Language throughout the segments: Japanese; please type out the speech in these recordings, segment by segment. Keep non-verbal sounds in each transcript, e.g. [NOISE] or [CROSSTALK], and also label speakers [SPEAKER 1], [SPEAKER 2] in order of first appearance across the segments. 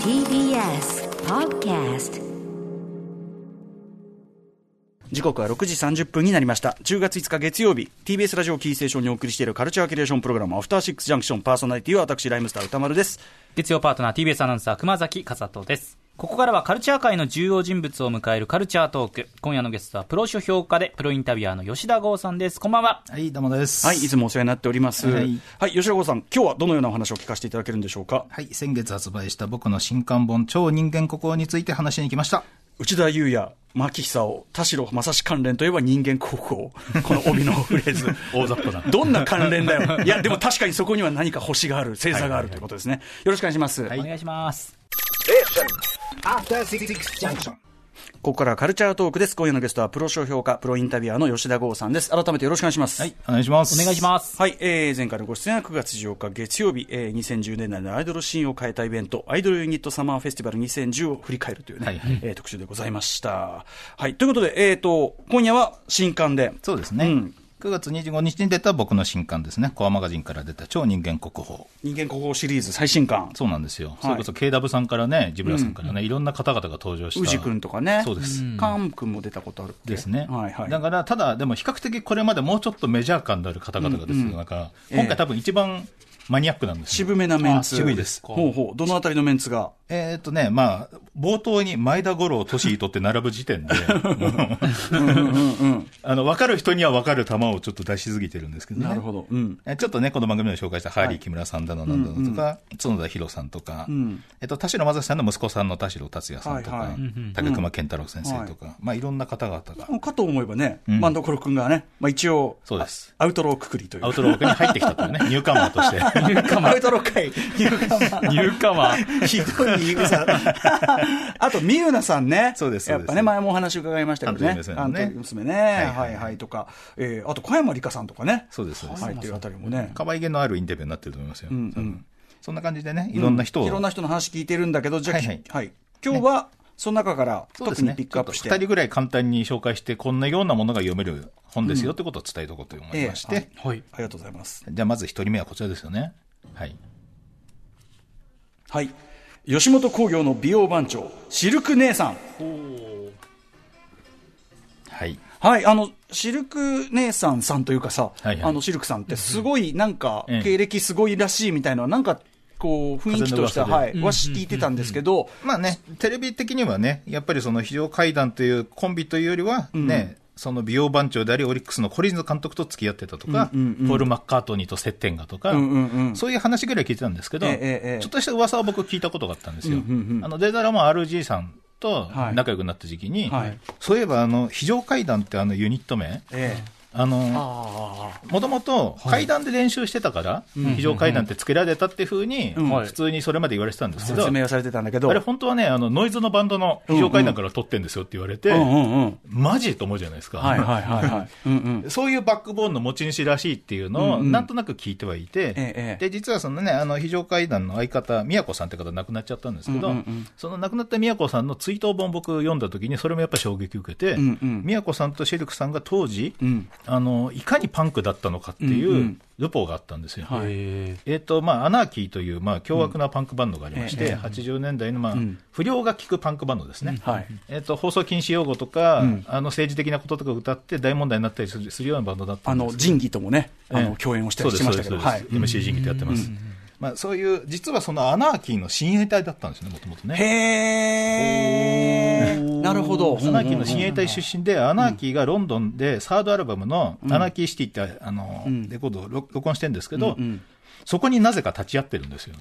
[SPEAKER 1] TBS Podcast
[SPEAKER 2] 時刻は6時30分になりました。10月5日月曜日、TBS ラジオキーステーションにお送りしているカルチャーキュレーションプログラム、アフターシックスジャンクションパーソナリティは私、ライムスター歌丸です。
[SPEAKER 3] 月曜パートナー TBS アナウンサー熊崎和人です。ここからはカルチャー界の重要人物を迎えるカルチャートーク。今夜のゲストはプロ書評家でプロインタビュアーの吉田剛さんです。こんばんは。
[SPEAKER 4] はい、どうもです。
[SPEAKER 2] はい、いつもお世話になっております。は
[SPEAKER 4] はいい、
[SPEAKER 2] 吉田剛さん、今日はどのようなお話を聞かせていただけるんでしょうか？
[SPEAKER 4] はい、先月発売した僕の新刊本、超人間国宝について話しに来ました。
[SPEAKER 2] 内田裕也、牧久夫、田代正史関連といえば人間国宝。この帯のフレーズ。[LAUGHS]
[SPEAKER 3] 大雑把だ。
[SPEAKER 2] どんな関連だよ。[LAUGHS] いや、でも確かにそこには何か星がある、星座があるということですね。よろしくお願いします。
[SPEAKER 3] お願いします。
[SPEAKER 5] After Six Junction.
[SPEAKER 2] ここからはカルチャートークです。今夜のゲストはプロ書評家、プロインタビュアーの吉田剛さんです。改めてよろしくお願いします。
[SPEAKER 4] はい、お願いします。
[SPEAKER 3] お願いします。
[SPEAKER 2] はい、えー、前回のご出演は9月8日月曜日、えー、2010年代のアイドルシーンを変えたイベント、アイドルユニットサマーフェスティバル2010を振り返るというね、
[SPEAKER 4] はい
[SPEAKER 2] えー特集でございました。はい、ということで、えっ、と、今夜は新刊で、
[SPEAKER 4] そうですね。
[SPEAKER 2] うん
[SPEAKER 4] 9月25日に出た僕の新刊ですね。コアマガジンから出た超人間国宝。
[SPEAKER 2] 人間国宝シリーズ最新刊、
[SPEAKER 4] そうなんですよ。それこそ KW さんからね、ジブラさんからね、いろんな方々が登場した。
[SPEAKER 2] 宇治君とかね、
[SPEAKER 4] そうです。
[SPEAKER 2] カン君も出たことある
[SPEAKER 4] ですね。
[SPEAKER 2] はいはい。
[SPEAKER 4] だから、ただ、でも比較的これまでもうちょっとメジャー感のある方々がですね、なんか、
[SPEAKER 2] ええ
[SPEAKER 4] 今回多分一番マニアックなんですよ。
[SPEAKER 2] 渋めなメンツ。
[SPEAKER 4] あ渋いです
[SPEAKER 2] ほうほう。どのあたりのメンツが。
[SPEAKER 4] えーっとね、まあ、冒頭に前田五郎、俊井とって並ぶ時点で、[LAUGHS] あの、分かる人には分かる球をちょっと出しすぎてるんですけどね。
[SPEAKER 2] なるほど。うん。
[SPEAKER 4] えちょっとね、この番組で紹介したハーリー木村さんだの、なんだのとか、角田博さんとか、えっと、田代正史さんの息子さんの田代達也さんとか
[SPEAKER 2] はいはい、
[SPEAKER 4] 竹熊健太郎先生とか、まあ、いろんな方々が、
[SPEAKER 2] かと思えばね、
[SPEAKER 4] ん
[SPEAKER 2] 万所君がね、まあ一応、
[SPEAKER 4] そうです。
[SPEAKER 2] アウトローくくりというか
[SPEAKER 4] アウトロークに入ってきたというね、ニューカマーとして。
[SPEAKER 2] アウトロー会、ニューカマー。
[SPEAKER 3] ニューカマー。
[SPEAKER 2] ひどい。[LAUGHS] あと、みゆなさんね。
[SPEAKER 4] そうです
[SPEAKER 2] やっぱね、前もお話伺いましたけどね。
[SPEAKER 4] 娘のね
[SPEAKER 2] は
[SPEAKER 4] はい
[SPEAKER 2] いはいとか。えーあと、小山里香さんとかね。
[SPEAKER 4] そうです、そうです。
[SPEAKER 2] 入ってるあたりもね。
[SPEAKER 4] 可愛げのあるインタビューになってると思いますよ。そんな感じでね、いろんな人を。
[SPEAKER 2] いろんな人の話聞いてるんだけど、じゃあ、
[SPEAKER 4] はいはい
[SPEAKER 2] はい。今日は、その中から。特にピックアップして。
[SPEAKER 4] 2人ぐらい簡単に紹介して、こんなようなものが読める本ですよってことを伝えておこうと思いまして、
[SPEAKER 2] ええ
[SPEAKER 3] はい。
[SPEAKER 2] ありがとうございます。
[SPEAKER 4] じゃあまず1人目はこちらですよね。はい。
[SPEAKER 2] はい。吉本興業の美容番長、シルク姉さん。
[SPEAKER 4] はい。
[SPEAKER 2] はい、あの、シルク姉さんさんというかさ、
[SPEAKER 4] はいはい。
[SPEAKER 2] あの、シルクさんってすごい、なんか、
[SPEAKER 4] ええ
[SPEAKER 2] 経歴すごいらしいみたいななんか、こう、雰囲気としては、はい、は聞いてたんですけど、
[SPEAKER 4] まあね、テレビ的にはね、やっぱりその非常階段というコンビというよりは、ね、その美容番長であり、オリックスのコリンズ監督と付き合ってたとか、ポール・マッカートニーと接点がとか、そういう話ぐらい聞いてたんですけど、ちょっとした噂は僕聞いたことがあったんですよ。あのデータラも RG さんと
[SPEAKER 2] はい
[SPEAKER 4] 仲良くなった時期に、
[SPEAKER 2] はい。
[SPEAKER 4] そういえばあの非常階段ってあのユニット名、
[SPEAKER 2] え
[SPEAKER 4] あの
[SPEAKER 2] あ
[SPEAKER 4] もともと階段で練習してたから、非常階段ってつけられたっていうふうに、
[SPEAKER 3] はい。
[SPEAKER 4] 普通にそれまで言われてたんですけど、
[SPEAKER 2] 説明はされてたんだけど、
[SPEAKER 4] あれ本当はね、あの、ノイズのバンドの非常階段から撮ってんですよって言われて。マジと思うじゃないですか。そういうバックボーンの持ち主らしいっていうのを、なんとなく聞いてはいて、
[SPEAKER 2] ええ
[SPEAKER 4] で、実はそのね、あの、非常階段の相方、宮子さんって方亡くなっちゃったんですけど、その亡くなった宮子さんの追悼本僕読んだ時に、それもやっぱり衝撃を受けて、宮子さんとシェルクさんが当時、
[SPEAKER 2] うん
[SPEAKER 4] あの、いかにパンクだったのかって
[SPEAKER 2] うんう
[SPEAKER 4] いうん。ルポがあったんですよ。
[SPEAKER 2] はい。
[SPEAKER 3] え
[SPEAKER 4] えーとまあ、アナーキーという、まあ、凶悪なパンクバンドがありまして、
[SPEAKER 2] ええ
[SPEAKER 4] 80年代の、まあ
[SPEAKER 2] ん。
[SPEAKER 4] 不良が効くパンクバンドですね、
[SPEAKER 2] はい。
[SPEAKER 4] えー、と放送禁止用語とか、
[SPEAKER 2] ん。
[SPEAKER 4] あの政治的なこととか歌って大問題になったりするようなバンドだった
[SPEAKER 2] あの、
[SPEAKER 4] んですけど。
[SPEAKER 2] 仁義ともね、あの、
[SPEAKER 4] ええ。
[SPEAKER 2] 共演をしたりしてましたけど、はい
[SPEAKER 4] そうですそう。です。MC 人気でやってます、まあ、そういう、実はそのアナーキーの親衛隊だったんですね、もともとね。
[SPEAKER 2] へー。なるほど。
[SPEAKER 4] アナーキーの親衛隊出身で、アナーキーがロンドンでサードアルバムのアナーキーシティってあの、レコードを録録音してるんですけど、そこになぜか立ち会ってるんですよ。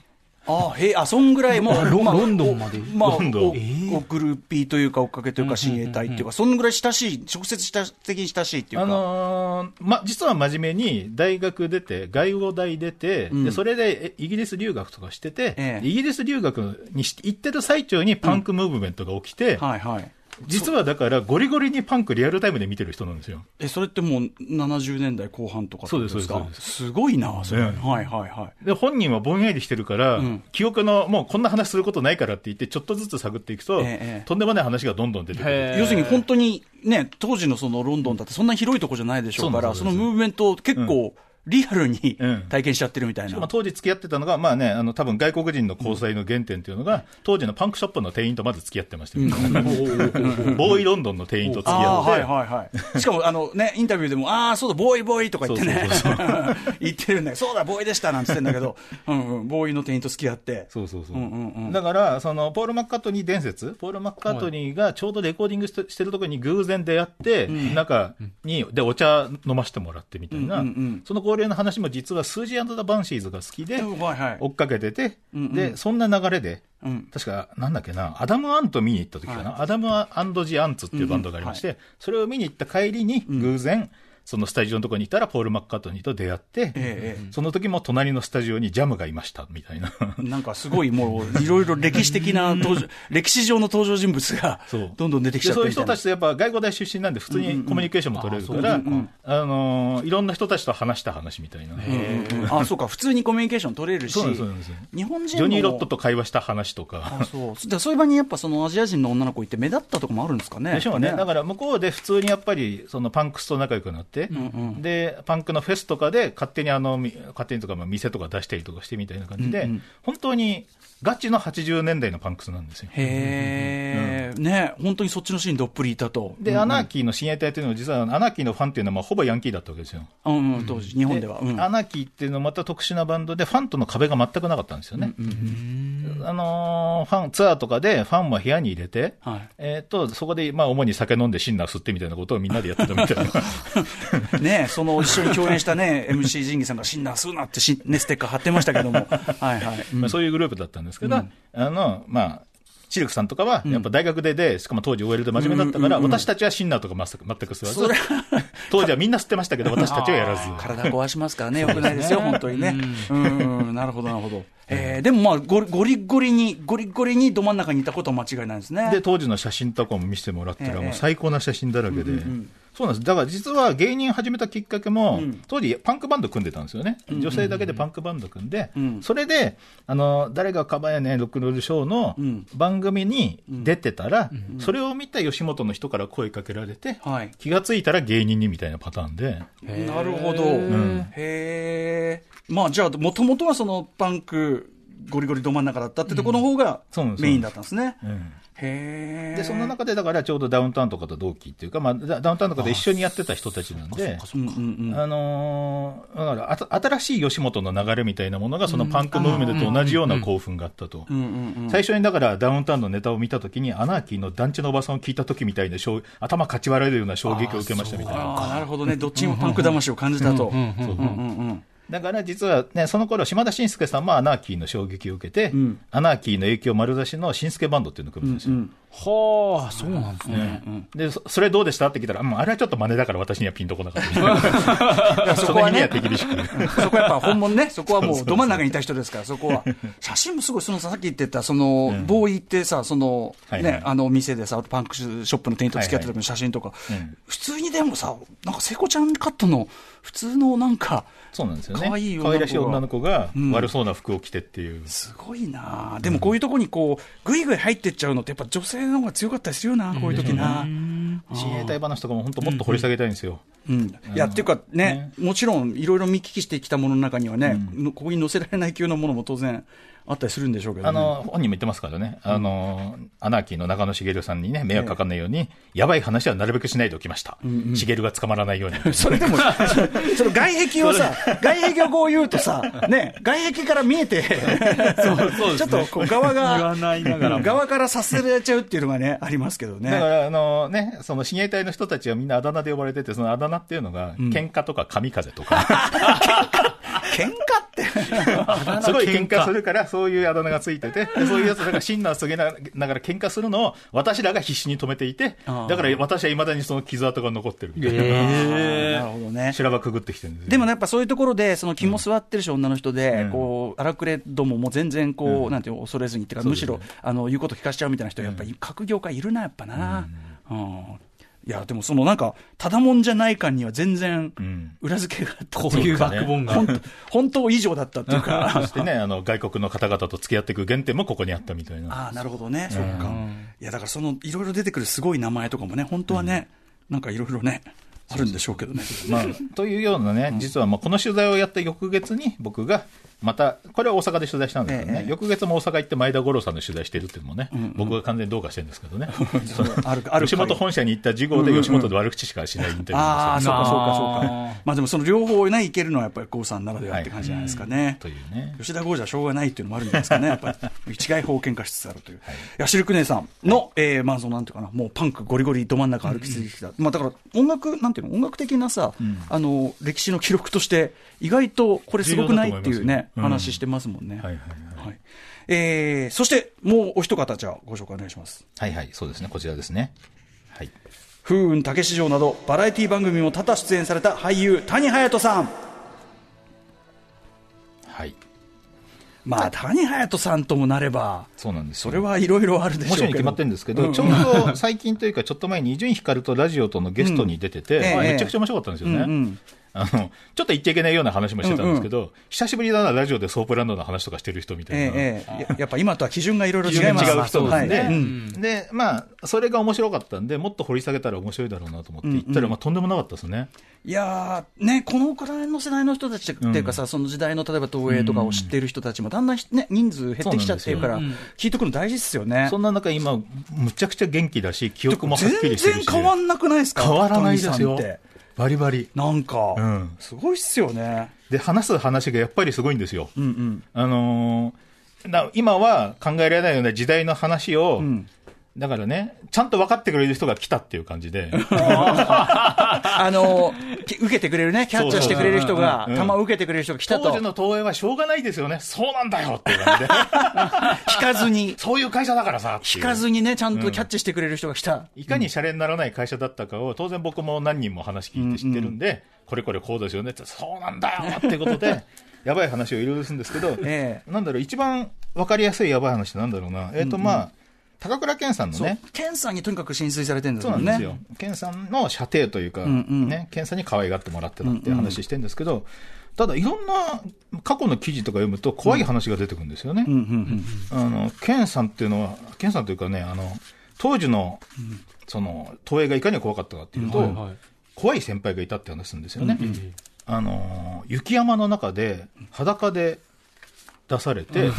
[SPEAKER 2] あへえ、あ、そんぐらいもう、まあ
[SPEAKER 3] ロロンドンまで。
[SPEAKER 2] まあ、
[SPEAKER 4] ロンドン。
[SPEAKER 2] おおグルーピーというか、追っかけというか、親衛隊っていうか、そんぐらい親しい、直接親的に親しいっていう
[SPEAKER 4] あ
[SPEAKER 2] か。
[SPEAKER 4] のーま、実は真面目に大学出て、外語大出て、
[SPEAKER 2] ん。
[SPEAKER 4] でそれでえイギリス留学とかしてて、
[SPEAKER 2] ええ。
[SPEAKER 4] イギリス留学にし行ってる最中にパンクムーブメントが起きて、
[SPEAKER 2] はいはい。
[SPEAKER 4] 実はだから、ゴリゴリにパンクリアルタイムで見てる人なんですよ。
[SPEAKER 2] え、それってもう70年代後半とか
[SPEAKER 4] そうですそうです
[SPEAKER 2] ごいな、それ。
[SPEAKER 4] え
[SPEAKER 2] はいはいはい。
[SPEAKER 4] で、本人はぼんやりしてるから、
[SPEAKER 2] ん
[SPEAKER 4] 記憶の、もうこんな話することないからって言って、ちょっとずつ探っていくと、
[SPEAKER 2] ええ
[SPEAKER 4] とんでもない話がどんどん出てくる。
[SPEAKER 2] 要するに本当にね、当時のそのロンドンだってそんな広いとこじゃないでしょうから、そのムーブメントを結構リアルに
[SPEAKER 4] うん。
[SPEAKER 2] 体験しちゃってるみたいな。
[SPEAKER 4] しかも当時付き合ってたのが、まあね、あの、多分外国人の交際の原点っていうのが、当時のパンクショップの店員とまず付き合ってました。けど、[LAUGHS] ボーイロンドンの店員と付き合って、
[SPEAKER 2] はいはいはい。しかも、あのね、インタビューでも、ああ、そうだ、ボーイボーイとか言ってね。
[SPEAKER 4] そうそう、[LAUGHS]
[SPEAKER 2] 言ってるんだよ。そうだ、ボーイでしたなんつってんだけど、[LAUGHS] うんうん、ボーイの店員と付き合って。
[SPEAKER 4] そうそうそう。
[SPEAKER 2] うんうんうん。
[SPEAKER 4] だから、その、ポール・マッカートニー伝説、ポール・マッカートニーがちょうどレコーディングしてしてるところに偶然出会って、中に、で、お茶飲ませてもらってみたいな、
[SPEAKER 2] うんうんうん。
[SPEAKER 4] その恒例の話も実はスージーザ・バンシーズが好きで、追っかけてて、
[SPEAKER 2] うんうん。
[SPEAKER 4] で、そんな流れで、
[SPEAKER 2] うん。
[SPEAKER 4] 確か、なんだっけな、アダム・アント見に行った時かな、アダム・ジ・アンツっていうバンドがありまして、それを見に行った帰りに、偶然、そのスタジオのところにいたら、ポール・マッカートニーと出会って、
[SPEAKER 2] ええ
[SPEAKER 4] その時も隣のスタジオにジャムがいました、みたいな。
[SPEAKER 2] なんかすごいもう、いろいろ歴史的な [LAUGHS] 登場、歴史上の登場人物が
[SPEAKER 4] そう、
[SPEAKER 2] どんどん出てきち
[SPEAKER 4] でそういう
[SPEAKER 2] ゃってみたいな。
[SPEAKER 4] 人たちとやっぱ外語大出身なんで、普通にコミュニケーションも取れるから、あのーいろんな人たちと話した話みたいな。
[SPEAKER 2] あ、そうか、普通にコミュニケーション取れるし、日本人
[SPEAKER 4] ジ
[SPEAKER 2] の
[SPEAKER 4] ョニー・ロットと会話した話とか。
[SPEAKER 2] あそうでそういう場にやっぱそのアジア人の女の子いて目立ったとこもあるんですかね。
[SPEAKER 4] でしょうね、だから向こうで普通にやっぱりそのパンクスと仲良くなって、でパンクのフェスとかで勝手にあのみ勝手にとかまあ店とか出したりとかしてみたいな感じで、本当にガチの80年代のパンクスなんですよ。
[SPEAKER 2] へえ、ね、本当にそっちのシーンどっぷりいたと。
[SPEAKER 4] で、アナーキーの親衛隊というのは、実はアナーキーのファンっていうのはまあほぼヤンキーだったわけですよ。
[SPEAKER 2] うんうん、当時、日本では。うん
[SPEAKER 4] アナーキーっていうのはまた特殊なバンドで、ファンとの壁が全くなかったんですよね。あのーファン、ツアーとかでファンも部屋に入れて、
[SPEAKER 2] はい
[SPEAKER 4] えっ、と、そこで、まあ、主に酒飲んでシンナー吸ってみたいなことをみんなでやってたみたいな。[LAUGHS] [LAUGHS]
[SPEAKER 2] ね、その一緒に共演したね、MC 仁義さんがシンナー吸うなってし、ね、ステッカー貼ってましたけども。はいはい。うん
[SPEAKER 4] まあ、そういうグループだったんですけど、あの、まあ、シルクさんとかは、やっぱ大学でで、しかも当時 OL で真面目だったから、私たちはシンナーとか全く全く吸わず、[LAUGHS] 当時はみんな吸ってましたけど、私たちはやらず。
[SPEAKER 2] 体壊しますからね、よくないですよ、本当にね。うん、うんなるほど、なるほど。えーでもまあゴリ、ゴリゴリに、ゴリゴリにど真ん中にいたことは間違いないですね。
[SPEAKER 4] で、当時の写真とかも見せてもらったら、
[SPEAKER 2] ええ
[SPEAKER 4] もう最高な写真だらけで。そうなんです。だから実は芸人始めたきっかけも、当時パンクバンド組んでたんですよね。女性だけでパンクバンド組んで、それで、あの、誰がカバヤねロックンロールショーの番組に出てたら、それを見た吉本の人から声かけられて、
[SPEAKER 2] はい。
[SPEAKER 4] 気がついたら芸人にみたいなパターンで、
[SPEAKER 2] なるほど。へえ。まあ、じゃあ、もともとはそのパンク、ゴリゴリど真ん中だったってところの方がメインだったんですね。
[SPEAKER 4] うん。で、そんな中でだからちょうどダウンタウンとかと同期っていうか、まあ、ダダウンタウンとかで一緒にやってた人たちなんで。あのーだからあた新しい吉本の流れみたいなものが、そのパンクムーブメントと同じような興奮があったと。最初にだからダウンタウンのネタを見たときに、アナーキーの団地のおばさんを聞いたときみたいな衝、頭かち割られるような衝撃を受けましたみたいな。
[SPEAKER 2] なるほどね。どっちにもパンク魂を感じたと。うんうんうん。
[SPEAKER 4] だから実はね、その頃島田紳介さんもアナーキーの衝撃を受けて、アナーキーの影響丸出しの紳介バンドっていうのを組むんですよ。
[SPEAKER 3] はあ、そうなんですね。
[SPEAKER 4] で、そそれどうでした？って聞いたら、うんあれはちょっと真似だから私にはピンとこなかった。[LAUGHS] その日には手厳しく。
[SPEAKER 2] そこはやっぱ本物ね、そこはもうど真ん中にいた人ですから、そこは。写真もすごい、そのさっき言ってた、その、ボーイってさ、その、
[SPEAKER 4] はいはい
[SPEAKER 2] ね、あの店でさ、パンクショップの店員と付き合った時の写真とか
[SPEAKER 4] いはい、
[SPEAKER 2] 普通にでもさ、なんか聖子ちゃんカットの、普通のなんか、
[SPEAKER 4] そうなんですよね。
[SPEAKER 2] 可愛い
[SPEAKER 4] らしい女の子が悪そうな服を着てっていう。
[SPEAKER 2] すごいな。あでもこういうとこにこう、ぐいぐい入ってっちゃうのって、やっぱ女性の方が強かったりするよな、こういう時な。
[SPEAKER 4] 親衛隊話とかも本当もっと掘り下げたいんですよ。
[SPEAKER 2] うん、いや、っていうかね、もちろんいろいろ見聞きしてきたものの中にはね、のここに載せられない級のものも当然あったりするんでしょうけど、ね、
[SPEAKER 4] あの、本人も言ってますからね。あの、アナーキーの中野茂さんにね、迷惑かかんないように、やばい話はなるべくしないでおきました。茂が捕まらないように。[LAUGHS]
[SPEAKER 2] それでも、[LAUGHS] その外壁をさ、外壁をこう言うとさ、ね、外壁から見えて、ちょっとこう側が、
[SPEAKER 3] 言わないながらも
[SPEAKER 2] 側からさせられちゃうっていうのがね、ありますけどね。
[SPEAKER 4] だから、あのね、その親衛隊の人たちはみんなあだ名で呼ばれてて、そのあだ名っていうのが、喧嘩とか神風とか、[LAUGHS]
[SPEAKER 2] 喧嘩って。
[SPEAKER 4] すごい喧嘩するから、そういうあだ名がついてて、でそういうやつらがシンナーすげなながら喧嘩するのを、私らが必死に止めていて、だから私はいまだにその傷跡が残ってるみたいな。
[SPEAKER 2] なるほどね。
[SPEAKER 4] 修羅場くぐってきてるんですよ。
[SPEAKER 2] でもね、やっぱそういうところで、その肝座ってるし、女の人で、こう、荒くれどもも全然、こう、なんていうの恐れずにっていうか、むしろ、あの、言うこと聞かしちゃうみたいな人、やっぱり、各業界いるな、やっぱな。うんいや、でもそのなんか、ただもんじゃない感には全然
[SPEAKER 4] ん、
[SPEAKER 2] 裏付けがあった
[SPEAKER 3] こういうバックボーンが。
[SPEAKER 2] 本当以上だったっていう
[SPEAKER 4] そ
[SPEAKER 2] か。
[SPEAKER 4] してね、[LAUGHS] あの、外国の方々と付き合っていく原点もここにあったみたいな。
[SPEAKER 2] ああ、なるほどね。そっか。いや、だからその、いろいろ出てくるすごい名前とかもね、本当はね、なんかいろいろね、あるんでしょうけどね。
[SPEAKER 4] まあ、というようなね、実はまあこの取材をやった翌月に僕が、また、これは大阪で取材したんですけどね、
[SPEAKER 2] ええ。
[SPEAKER 4] 翌月も大阪行って前田五郎さんの取材してるっていうのもね、僕が完全にどうかしてるんですけどね、[LAUGHS] その
[SPEAKER 2] あるある
[SPEAKER 4] 吉本本社に行った事後で吉本で悪口しかしないインタビュー
[SPEAKER 2] ああ、そうかそうかそう
[SPEAKER 3] あ
[SPEAKER 2] か。まあでもその両方ね、いけるのはやっぱり郷さんならではって感じじゃないですかね。
[SPEAKER 4] というね。
[SPEAKER 2] 吉田剛じゃしょうがないっていうのもあるんじゃないですかね、[LAUGHS] やっぱり。一概法喧嘩しつつあるという。い。や、シルク姉さんの、えーまあそのなんていうかな、もうパンクゴリゴリど真ん中歩き続きた。まあだから音楽、なんていうの、音楽的なさ、あの、歴史の記録として、意外とこれすごくないっていうね、話してますもんね。
[SPEAKER 4] はいはいはい。
[SPEAKER 2] はい。えー、そしてもうお一方、じゃあご紹介お願いします。
[SPEAKER 4] はいはい、そうですね、こちらですね。はい。
[SPEAKER 2] 風雲竹市場などバラエティ番組も多々出演された俳優谷隼人さん
[SPEAKER 4] はい。
[SPEAKER 2] まあ谷隼人さんともなれば
[SPEAKER 4] そうなんですよ
[SPEAKER 2] それはいろいろあるでしょうけど
[SPEAKER 4] もちろん決まってるんですけど、
[SPEAKER 2] うん
[SPEAKER 4] ちょうど最近というか、ちょっと前に伊集院光とラジオとのゲストに出てて、
[SPEAKER 2] うんええ
[SPEAKER 4] めちゃくちゃ面白かったんですよね。
[SPEAKER 2] うんうん
[SPEAKER 4] あの、ちょっと言っちゃいけないような話もしてたんですけど、久しぶりだな、ラジオでソープランドの話とかしてる人みたいな。
[SPEAKER 2] えええ。えややっぱ今とは基準がいろいろ
[SPEAKER 4] 違
[SPEAKER 2] 違います。
[SPEAKER 4] う人なんで、
[SPEAKER 2] はいうん。
[SPEAKER 4] で、まあ、それが面白かったんで、もっと掘り下げたら面白いだろうなと思って行ったら、まあ、とんでもなかったですね。
[SPEAKER 2] いやーね、このくらいの世代の人たちっていうかさ、その時代の例えば東映とかを知っている人たちも、だんだん、ね、人数減ってきちゃってるから、聞いてくるの大事っすよね。
[SPEAKER 4] そんな中、今、むちゃくちゃ元気だし、記憶もはっき
[SPEAKER 2] 全
[SPEAKER 4] りしてるし。
[SPEAKER 2] 然変わんなくないですか？
[SPEAKER 4] 変わらないですよ。バリバリ。
[SPEAKER 2] なんか、
[SPEAKER 4] うん
[SPEAKER 2] すごいっすよね。
[SPEAKER 4] で、話す話がやっぱりすごいんですよ。
[SPEAKER 2] うんうん。
[SPEAKER 4] あのーな今は考えられないような時代の話を、
[SPEAKER 2] ん
[SPEAKER 4] だからね、ちゃんと分かってくれる人が来たっていう感じで、[LAUGHS]
[SPEAKER 2] あの、き受けてくれるね、キャッチャーしてくれる人が、球を受けてくれる人が来たと。
[SPEAKER 4] 当時、の東映はしょうがないですよね、そうなんだよっていう感じで、[LAUGHS]
[SPEAKER 2] 引かずに、
[SPEAKER 4] そういう会社だからさ。
[SPEAKER 2] 引かずにね、ちゃんとキャッチしてくれる人が来た。
[SPEAKER 4] いかにシャレにならない会社だったかを、当然僕も何人も話聞いて知ってるんで、これこれこうですよねって、そうなんだよっていうことで、[LAUGHS] やばい話をいろいろするんですけど、
[SPEAKER 2] え
[SPEAKER 4] なんだろう、一番分かりやすいやばい話ってなんだろうな、えっ、とまあ、高倉健さんのね、、
[SPEAKER 2] ケンさんにとにかく浸水されてるんですもんね。
[SPEAKER 4] そうなんですよ。健さんの射程というか、
[SPEAKER 2] んうん
[SPEAKER 4] ね、健さんに可愛がってもらってたっていう話してるんですけど、ただいろんな過去の記事とか読むと怖い話が出てくるんですよね。
[SPEAKER 2] うんうんうん
[SPEAKER 4] あの、健さんっていうのは、健さんというかね、あの、当時の、その、東映がいかに怖かったかっていうと、
[SPEAKER 3] はいはい
[SPEAKER 4] 怖い先輩がいたって話するんですよね。あの、雪山の中で裸で出されて、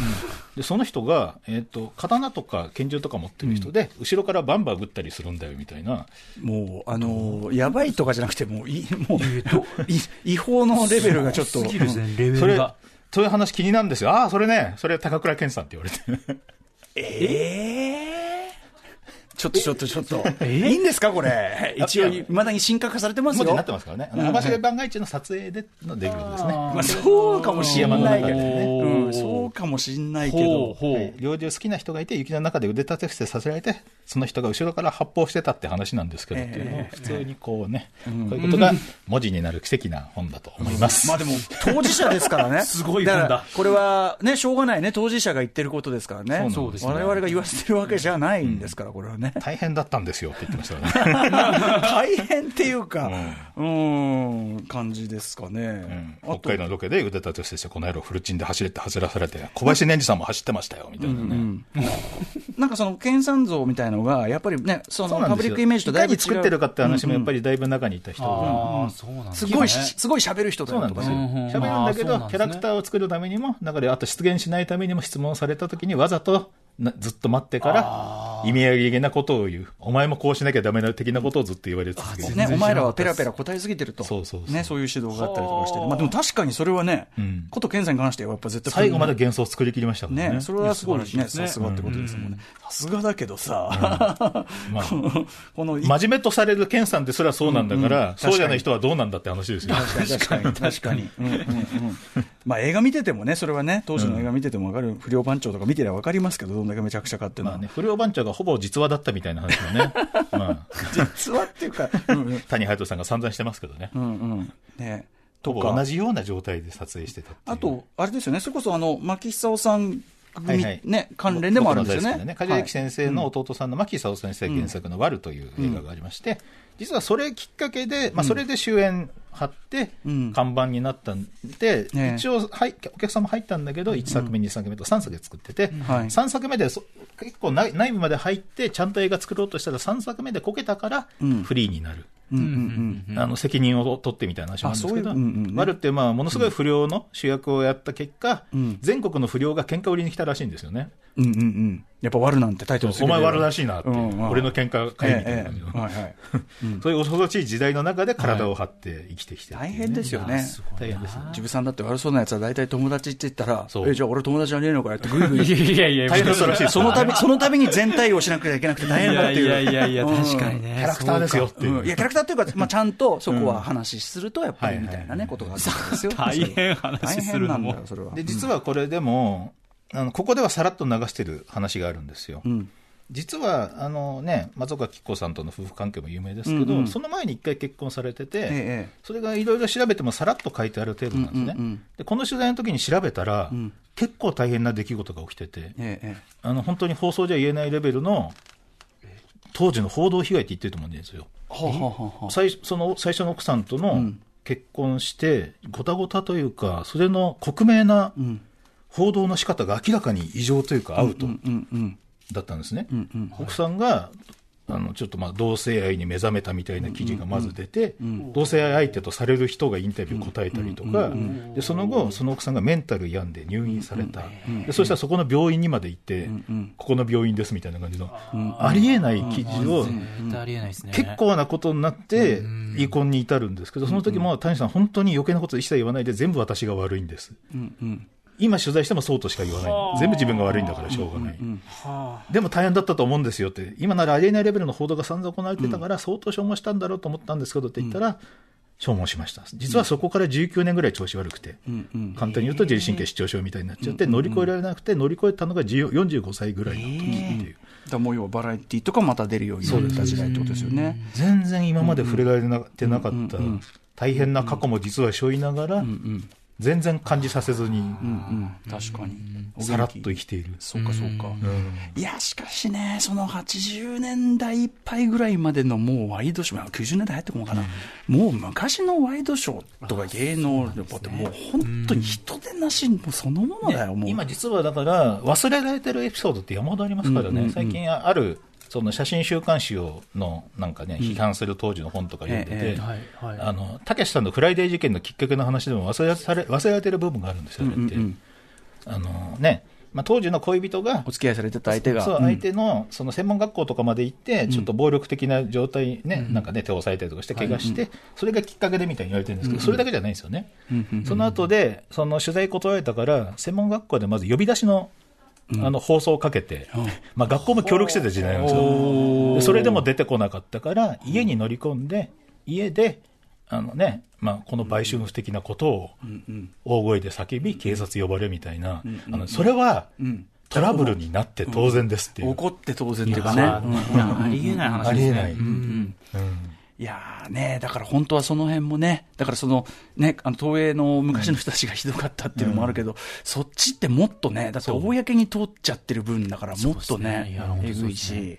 [SPEAKER 4] で、その人が、えっ、と、刀とか拳銃とか持ってる人で、後ろからバンバン撃ったりするんだよみたいな、
[SPEAKER 2] もう、あのーやばいとかじゃなくて、もう、い [LAUGHS] もう、い [LAUGHS] 違法のレベルがちょっと。
[SPEAKER 3] すぎるですね、レベ
[SPEAKER 4] それ
[SPEAKER 3] ルが。、
[SPEAKER 4] そういう話気になるんですよ。ああ、それね、それ高倉健さんって言われて。
[SPEAKER 2] ええちょっとちょっとちょっと。いいんですかこれ？一応、
[SPEAKER 4] い
[SPEAKER 2] まだに神格化されてますよ。
[SPEAKER 4] 文字になってますからね。網走番外地の撮影でのデビューですね。
[SPEAKER 2] まあ、そうかもしれないけどね。そうかもしれないけど。
[SPEAKER 4] 猟銃好きな人がいて、雪の中で腕立て伏せさせられて、その人が後ろから発砲してたって話なんですけど、っていうのを普通にこうね、こういうことが文字になる奇跡な本だと思います。
[SPEAKER 2] まあでも、当事者ですからね。[LAUGHS]
[SPEAKER 3] すごい本だ
[SPEAKER 2] これはね、しょうがないね。当事者が言ってることですからね。
[SPEAKER 3] そうですね
[SPEAKER 2] 我々が言わせてるわけじゃないんですから、これはね。
[SPEAKER 4] 大変だったんですよって言ってましたね。[LAUGHS]
[SPEAKER 2] 大変っていうか、うん、感じですかね。
[SPEAKER 4] うん。北海道のロケで腕立て伏せして、この野郎フルチンで走れって走らされて、小林年次さんも走ってましたよ、みたいなね。
[SPEAKER 2] なんかその研鑽像みたいのが、やっぱりね、そのパブリックイメージとだいぶ違う
[SPEAKER 4] いかに作ってるかって話もやっぱりだいぶ中にいた人が。
[SPEAKER 3] ああ、そうなんです
[SPEAKER 2] すごいし、すごい喋る人だ
[SPEAKER 4] よ。
[SPEAKER 2] とかね。
[SPEAKER 3] うん
[SPEAKER 4] 喋るんだけど、
[SPEAKER 3] なんですね。
[SPEAKER 4] キャラクターを作るためにも、だからあと出現しないためにも質問されたときにわざとなずっと待ってから、意味ありげなことを言う。お前もこうしなきゃダメな的なことをずっと言われ続ける。
[SPEAKER 2] ね、お前らはペラペラ答えすぎてると。
[SPEAKER 4] そうそうそう
[SPEAKER 2] ね、そういう指導があったりとかして。まあでも確かにそれはね
[SPEAKER 4] ん、
[SPEAKER 2] こと健さんに関してはやっぱ絶対
[SPEAKER 4] 最後まで幻想を作り切りましたからね。
[SPEAKER 2] ね、それはすごいね、さすがってことですもんね。さすがだけどさ、
[SPEAKER 4] まあ [LAUGHS]
[SPEAKER 2] この、
[SPEAKER 4] 真面目とされるケンさんですらそうなんだから、そうじゃない人はどうなんだって話ですよ。
[SPEAKER 2] 確かに、確かに。うんうんうんまあ映画見ててもね、それはね、当時の映画見てても分かる、不良番長とか見てりゃ分かりますけど、どんだけめちゃくちゃかっていうの。は。
[SPEAKER 4] まあね、不良番長がほぼ実話だったみたいな話もね、[LAUGHS] まあ、
[SPEAKER 2] 実話っていうか、うんうん。[LAUGHS]
[SPEAKER 4] 谷隼人さんが散々してますけどね。
[SPEAKER 2] うんうん。ね。
[SPEAKER 4] ほぼ
[SPEAKER 2] とか
[SPEAKER 4] 同じような状態で撮影してた
[SPEAKER 2] あと、あれですよね、それこそあの、牧久夫さん組、
[SPEAKER 4] はいはい。
[SPEAKER 2] ね、関連でもあるんですよね。
[SPEAKER 4] 僕の大好きな梶谷先生の弟さんの牧久夫先生原作のワルという映画がありまして、実はそれきっかけで、まあ、それで終演貼って
[SPEAKER 2] うん、
[SPEAKER 4] 看板になったんで、
[SPEAKER 2] ね
[SPEAKER 4] 一応、はい、お客さんも入ったんだけど、1作目、2作目と3作で作ってて、
[SPEAKER 2] はい。
[SPEAKER 4] 3作目でそ結構内内部まで入って、ちゃんと映画作ろうとしたら、3作目でこけたから
[SPEAKER 2] うん、
[SPEAKER 4] フリーになる。
[SPEAKER 2] うんうんうん。
[SPEAKER 4] あの責任を取ってみたいな話なんですけど、
[SPEAKER 2] あそういううんうんね
[SPEAKER 4] ワルってまあものすごい不良の主役をやった結果、
[SPEAKER 2] ん
[SPEAKER 4] 全国の不良が喧嘩売りに来たらしいんですよね。
[SPEAKER 2] うんうんうん。やっぱ、悪なんてタイトル
[SPEAKER 4] お前悪らしいなって、俺の喧嘩買いみたいな
[SPEAKER 2] え
[SPEAKER 4] 感じの。そういう恐ろしい時代の中で体を張って生きてきて
[SPEAKER 2] 大変ですよね。
[SPEAKER 4] 大変です。
[SPEAKER 2] ジブさんだって悪そうなやつは大体友達って言ったら、え、じゃあ俺友達じゃねえのかよってぐいぐい。[LAUGHS]
[SPEAKER 3] いやいや
[SPEAKER 4] 大変らしい
[SPEAKER 2] その度、その度に全体をしなくちゃいけなくて大変だっていう。
[SPEAKER 3] いやいやいや確かにね。
[SPEAKER 4] キャラクターですよっていう。
[SPEAKER 2] や、キャラクターっていうか、まあ、ちゃんとそこは話すると、やっぱり
[SPEAKER 4] うん
[SPEAKER 2] みたいなね、ことがあるんですよ。
[SPEAKER 3] 大変話するのも
[SPEAKER 2] 大変なんだよ、それは。
[SPEAKER 4] で、実はこれでも、あのここではさらっと流してる話があるんですよ。
[SPEAKER 2] うん。
[SPEAKER 4] 実は、あのね、松岡紀子さんとの夫婦関係も有名ですけど、
[SPEAKER 2] うんうん
[SPEAKER 4] その前に一回結婚されてて、
[SPEAKER 2] ええ
[SPEAKER 4] それがいろいろ調べてもさらっと書いてある程度なんですね。
[SPEAKER 2] うんうんうん
[SPEAKER 4] でこの取材の時に調べたら、
[SPEAKER 2] ん
[SPEAKER 4] 結構大変な出来事が起きてて、
[SPEAKER 2] えええ
[SPEAKER 4] あの本当に放送じゃ言えないレベルの、当時の報道被害って言ってると思うんですよ。最その最初の奥さんとの
[SPEAKER 2] ん
[SPEAKER 4] 結婚して、ごたごたというか、それの克明な
[SPEAKER 2] うん。
[SPEAKER 4] 報道の仕方が明らかに異常というか、アウト。だったんですね。奥さんがあのちょっとまあ同性愛に目覚めたみたいな記事がまず出て、同性愛相手とされる人がインタビュー答えたりとか、でその後、その奥さんがメンタル病んで入院された、でそしたらそこの病院にまで行って、ここの病院ですみたいな感じの、ありえない記事を。結構なことになって、離婚に至るんですけど、その時も谷さん、本当に余計なこと一切言わないで、全部私が悪いんです。今取材してもそうとしか言わない。全部自分が悪いんだからしょうがない。でも大変だったと思うんですよって、今ならありえないレベルの報道が散々行われてたから、相当消耗したんだろうと思ったんですけどって言ったら、消耗しました。実はそこから19年ぐらい調子悪くて。簡単に言うと自律神経失調症みたいになっちゃって、乗り越えられなくて、乗り越えたのが10 45歳ぐらいの時っていう。
[SPEAKER 2] だからもう要はバラエティとかまた出るようになった時代ってことですよね。
[SPEAKER 4] 全然今まで触れられてなかった大変な過去も実は背負いながら、全然感じさせずに、
[SPEAKER 2] うんうん。確かに。
[SPEAKER 4] さらっと生きている。
[SPEAKER 2] そうかそうか。
[SPEAKER 4] うん
[SPEAKER 2] いや、しかしね、その80年代いっぱいぐらいまでのもうワイドショー、まあ90年代入ってくるのかな、もう昔のワイドショーとか芸能力ってもう本当に人でなしもうそのものだよ、もう。
[SPEAKER 4] 今実はだから、忘れられてるエピソードって山ほどありますからね、最近ある、その写真週刊誌をのなんかね、批判する当時の本とか読んで
[SPEAKER 2] ええ
[SPEAKER 4] て、あの、たけしさんのフライデー事件のきっかけの話でも忘れされ忘れられてる部分があるんですよ、あれって。あのね、まあ、当時の恋人が
[SPEAKER 2] お、付き合いされてた相手が。
[SPEAKER 4] そう、相手の、その専門学校とかまで行って、ちょっと暴力的な状態ね、なんかね、手を押さえたりとかして怪我して、それがきっかけでみたいに言われてるんですけど、それだけじゃないんですよね。その後で、その取材断られたから、専門学校でまず呼び出しの、あの放送をかけて、まあ、学校も協力してた時代なんですよ。でそれでも出てこなかったから、家に乗り込んで、家で、あのね、まあ、この売春婦的なことを大声で叫び、警察呼ばれみたいな、あのそれはトラブルになって当然ですっていう。
[SPEAKER 2] 怒って当然っていうかね。
[SPEAKER 3] ありえない話ですね。
[SPEAKER 4] ありえない。
[SPEAKER 3] うん
[SPEAKER 2] いやーね、だから本当はその辺もね、だからそのね、あの東映の昔の人たちがひどかったっていうのもあるけど、そっちってもっとね、だって公に通っちゃってる分だから、もっと
[SPEAKER 3] ね
[SPEAKER 2] えぐい
[SPEAKER 3] そうですね。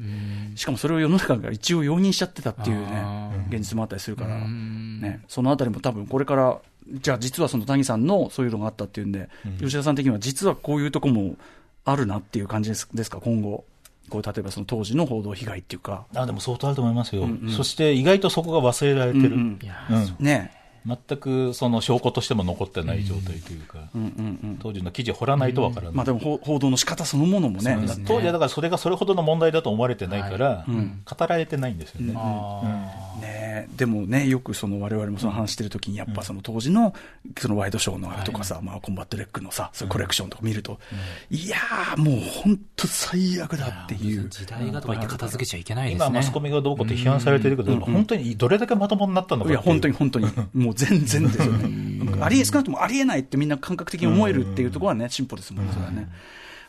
[SPEAKER 2] し、しかもそれを世の中が一応容認しちゃってたっていう
[SPEAKER 3] あ
[SPEAKER 2] ね、現実もあったりするから、
[SPEAKER 3] ん。
[SPEAKER 2] ね、そのあたりも多分これから、じゃあ実はその谷さんのそういうのがあったっていうんで、吉田さん的には実はこういうとこもあるなっていう感じですですか、今後。こう例えばその当時の報道被害っていうか、
[SPEAKER 4] あでも相当あると思いますよ、そして意外とそこが忘れられてる、
[SPEAKER 2] うん。
[SPEAKER 4] うん。
[SPEAKER 2] ね、
[SPEAKER 4] 全くその証拠としても残ってない状態というか、当時の記事を掘らないとわからない、
[SPEAKER 2] まあでも報報道の仕方そのものもね、
[SPEAKER 4] 当時はだからそれがそれほどの問題だと思われてないから、語られてないんですよね。
[SPEAKER 2] ね、でもね、よくその我々もその話してるときに、やっぱその当時のそのワイドショーのあれとかさ、まあコンバットレックのさ、そういうコレクションとか見ると、いやー、もう本当最悪だっていう。
[SPEAKER 3] 時代がとか言って片付けちゃいけないですね。
[SPEAKER 4] 今、マスコミがどうこうって批判されてるけど、本当にどれだけまともになったのか
[SPEAKER 2] いや、本当に本当に、も [LAUGHS] う全然ですよね。ありえ、少なくともありえないってみんな感覚的に思えるっていうところはね、進歩ですもんね、それはね。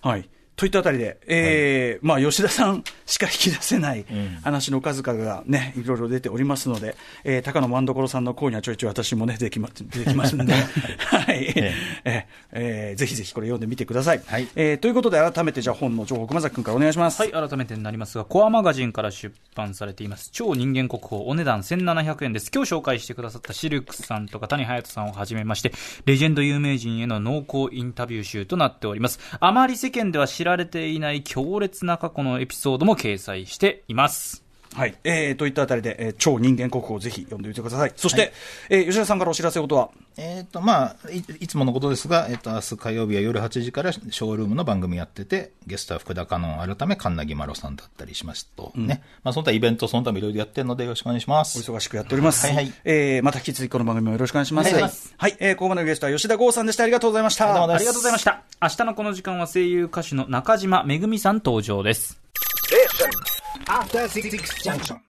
[SPEAKER 2] はい。といったあたりで、えーまあ、吉田さん [LAUGHS] しか引き出せない話の数々がね、いろいろ出ておりますので、えー、高野万所さんの声にはちょいちょい私もね、できま、[LAUGHS] できますんで、[LAUGHS] はい。えーえーぜひぜひこれ読んでみてください。
[SPEAKER 4] はい
[SPEAKER 2] えーということで、改めてじゃあ本の情報、熊崎君からお願いします。
[SPEAKER 3] はい、改めてになりますが、コアマガジンから出版されています、超人間国宝、お値段1700円です。今日紹介してくださったシルクさんとか谷隼人さんをはじめまして、レジェンド有名人への濃厚インタビュー集となっております。あまり世間では知らられていない強烈な過去のエピソードも掲載しています。
[SPEAKER 2] はい。えー、といったあたりで、えー超人間国宝をぜひ読んでみてください。そして、えー吉田さんからお知らせことは、
[SPEAKER 4] えっ、と、まあい、いつものことですが、えっ、と、明日火曜日は夜8時からショールームの番組やってて、ゲストは福田香音改め、神奈木マロさんだったりしますと、ね。まあ、その他イベント、その他もいろいろやってるのでよろしくお願いしま
[SPEAKER 2] お
[SPEAKER 4] す。
[SPEAKER 2] 忙しくやっております。
[SPEAKER 4] はいはい
[SPEAKER 2] えーまた引き続きこの番組もよろしくお願いします。
[SPEAKER 4] はいはい
[SPEAKER 2] はい、えーここまでのゲストは吉田剛さんでした。ありがとうございました。
[SPEAKER 3] ありがとうございました。明日のこの時間は声優歌手の中島めぐみさん登場です。
[SPEAKER 5] After Six Junction.